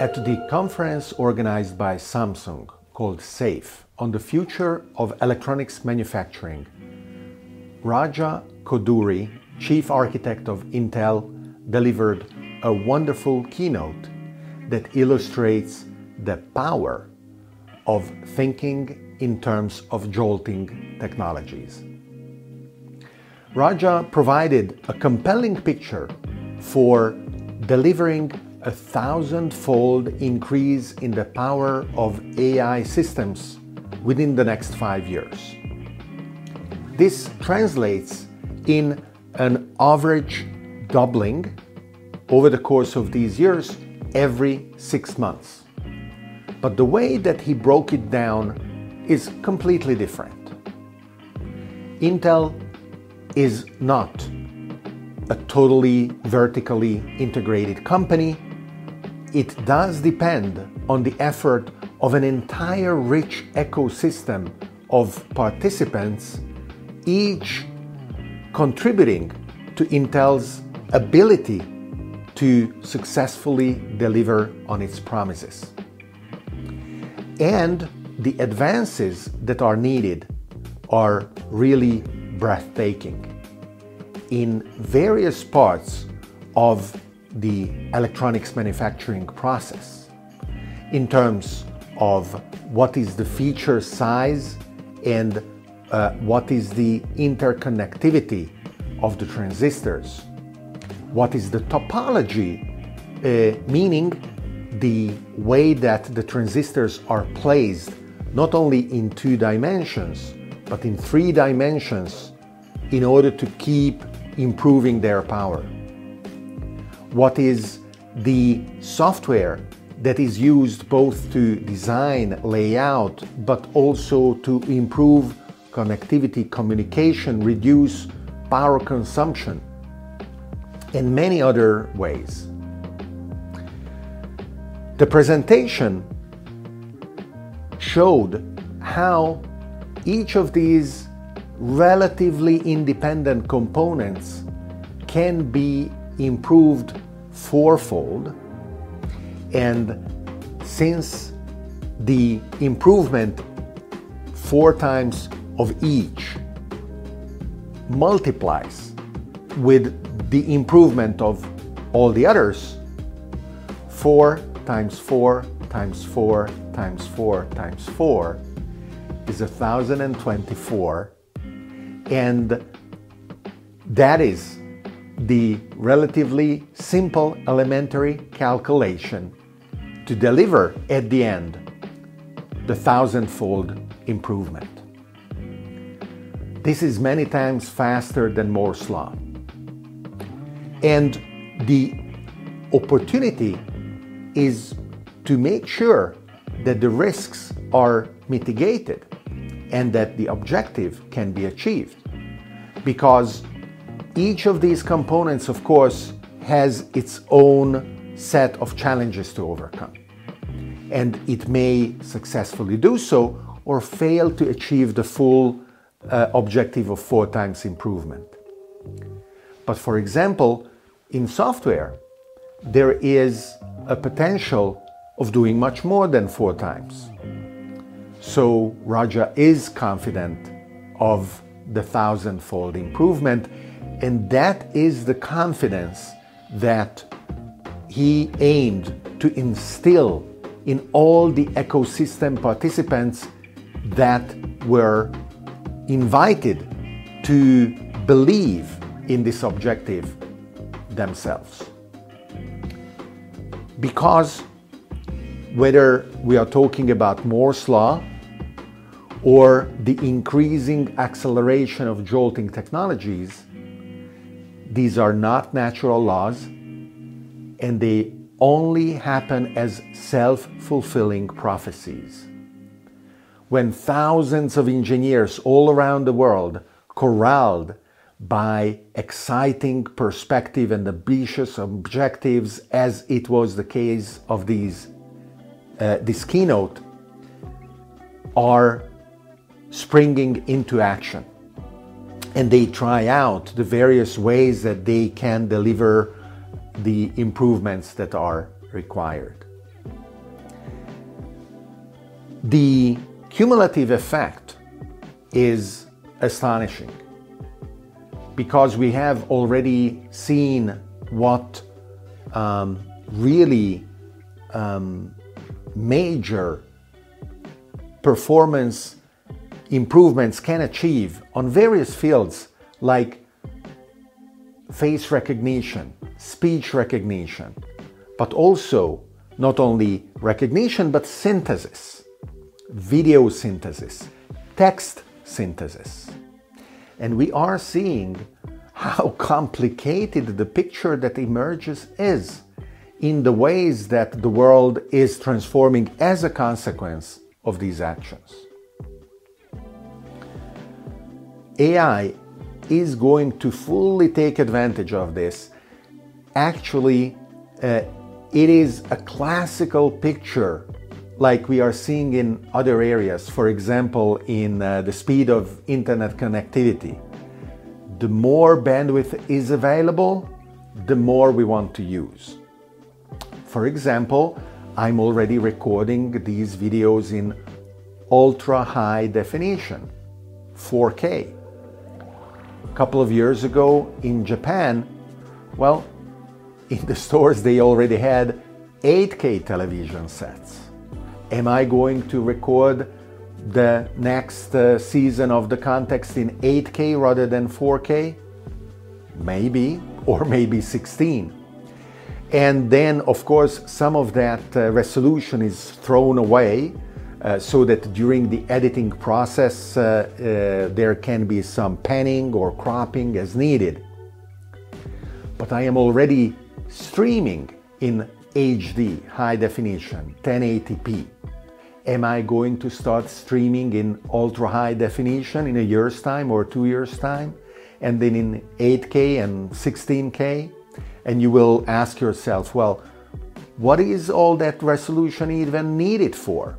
At the conference organized by Samsung called SAFE on the future of electronics manufacturing, Raja Koduri, chief architect of Intel, delivered a wonderful keynote that illustrates the power of thinking in terms of jolting technologies. Raja provided a compelling picture for delivering a thousand-fold increase in the power of AI systems within the next five years. This translates in an average doubling over the course of these years every six months. But the way that he broke it down is completely different. Intel is not a totally vertically integrated company it does depend on the effort of an entire rich ecosystem of participants, each contributing to Intel's ability to successfully deliver on its promises. And the advances that are needed are really breathtaking. In various parts of the electronics manufacturing process in terms of what is the feature size and uh, what is the interconnectivity of the transistors, what is the topology, uh, meaning the way that the transistors are placed not only in two dimensions but in three dimensions in order to keep improving their power what is the software that is used both to design layout but also to improve connectivity, communication, reduce power consumption, and many other ways. The presentation showed how each of these relatively independent components can be improved fourfold. And since the improvement four times of each multiplies with the improvement of all the others, 4 times 4 times 4 times 4 times 4 is 1024. And that is the relatively simple elementary calculation to deliver at the end the thousandfold improvement. This is many times faster than Moore's Law. And the opportunity is to make sure that the risks are mitigated and that the objective can be achieved. Because each of these components, of course, has its own set of challenges to overcome. And it may successfully do so or fail to achieve the full uh, objective of four times improvement. But for example, in software, there is a potential of doing much more than four times. So Raja is confident of the thousandfold improvement and that is the confidence that he aimed to instill in all the ecosystem participants that were invited to believe in this objective themselves. Because whether we are talking about Moore's Law or the increasing acceleration of jolting technologies, these are not natural laws, and they only happen as self fulfilling prophecies. When thousands of engineers all around the world, corralled by exciting perspective and ambitious objectives, as it was the case of these, uh, this keynote, are springing into action and they try out the various ways that they can deliver the improvements that are required. The cumulative effect is astonishing because we have already seen what um, really um, major performance improvements can achieve on various fields like face recognition, speech recognition, but also not only recognition but synthesis, video synthesis, text synthesis. And we are seeing how complicated the picture that emerges is in the ways that the world is transforming as a consequence of these actions. AI is going to fully take advantage of this. Actually, uh, it is a classical picture like we are seeing in other areas, for example, in uh, the speed of internet connectivity. The more bandwidth is available, the more we want to use. For example, I'm already recording these videos in ultra high definition, 4K. Couple of years ago in Japan, well, in the stores they already had 8K television sets. Am I going to record the next uh, season of the context in 8K rather than 4K? Maybe, or maybe 16. And then, of course, some of that uh, resolution is thrown away uh, so that during the editing process uh, uh, there can be some panning or cropping as needed. But I am already streaming in HD, high definition, 1080p. Am I going to start streaming in ultra high definition in a year's time or two years' time? And then in 8K and 16K? And you will ask yourself, well, what is all that resolution even needed for?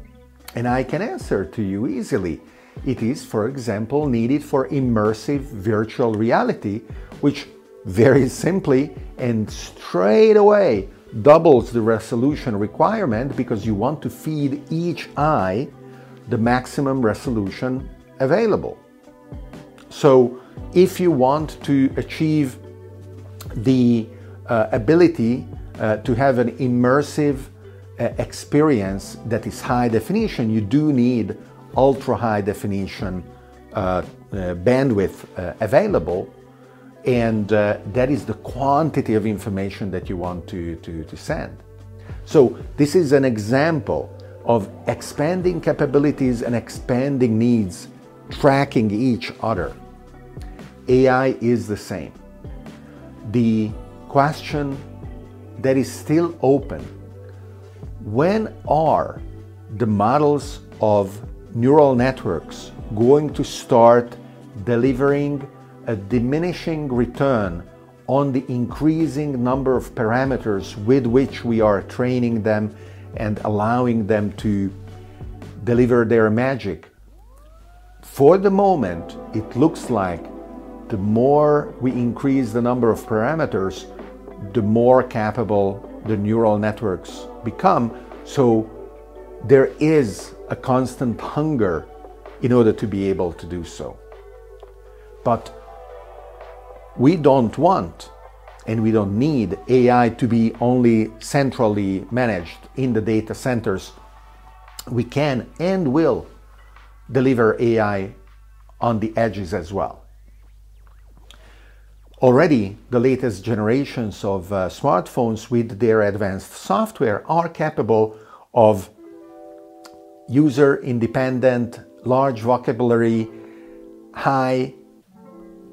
And I can answer to you easily. It is, for example, needed for immersive virtual reality, which very simply and straight away doubles the resolution requirement because you want to feed each eye the maximum resolution available. So, if you want to achieve the uh, ability uh, to have an immersive experience that is high definition, you do need ultra high definition uh, uh, bandwidth uh, available and uh, that is the quantity of information that you want to, to, to send. So, this is an example of expanding capabilities and expanding needs, tracking each other. AI is the same. The question that is still open when are the models of neural networks going to start delivering a diminishing return on the increasing number of parameters with which we are training them and allowing them to deliver their magic. For the moment, it looks like the more we increase the number of parameters, the more capable the neural networks become. So there is a constant hunger in order to be able to do so. But we don't want and we don't need AI to be only centrally managed in the data centers. We can and will deliver AI on the edges as well. Already, the latest generations of uh, smartphones with their advanced software are capable of user independent, large vocabulary, high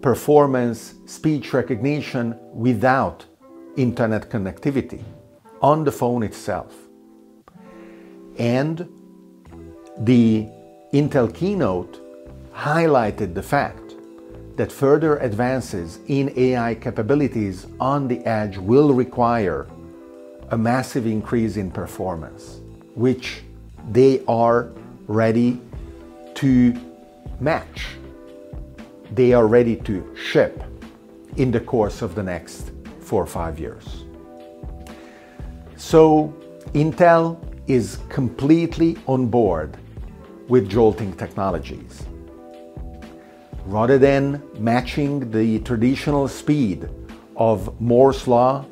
performance speech recognition without internet connectivity on the phone itself. And the Intel keynote highlighted the fact that further advances in AI capabilities on the edge will require a massive increase in performance, which they are ready to match they are ready to ship in the course of the next four or five years. So Intel is completely on board with jolting technologies. Rather than matching the traditional speed of Moore's Law,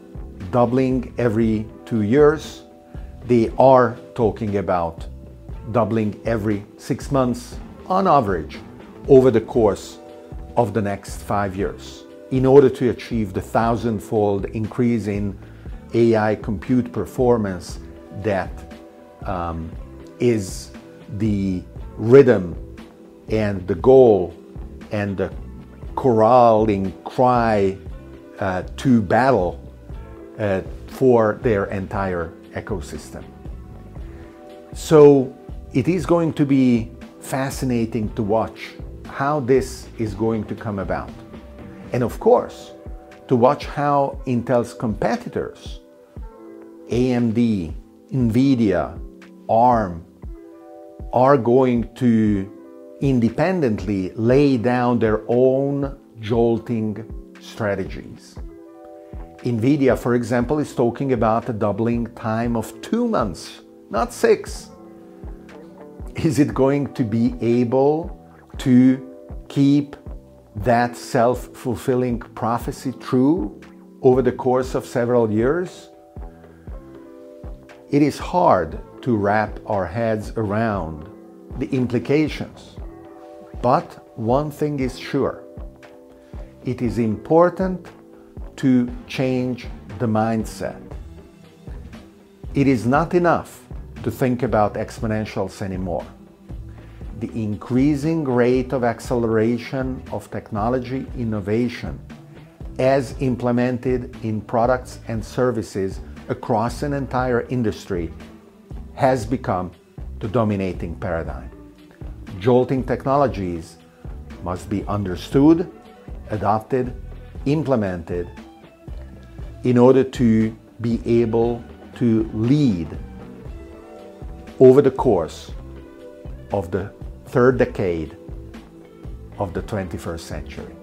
doubling every two years, they are talking about doubling every six months on average over the course of the next five years in order to achieve the thousandfold increase in AI compute performance that um, is the rhythm and the goal and the corralling cry uh, to battle uh, for their entire ecosystem. So it is going to be fascinating to watch how this is going to come about. And of course, to watch how Intel's competitors, AMD, NVIDIA, ARM, are going to independently lay down their own jolting strategies. NVIDIA, for example, is talking about a doubling time of two months, not six. Is it going to be able to keep that self fulfilling prophecy true over the course of several years? It is hard to wrap our heads around the implications. But one thing is sure it is important to change the mindset. It is not enough to think about exponentials anymore. The increasing rate of acceleration of technology innovation as implemented in products and services across an entire industry has become the dominating paradigm. Jolting technologies must be understood, adopted, implemented in order to be able to lead over the course of the third decade of the 21st century.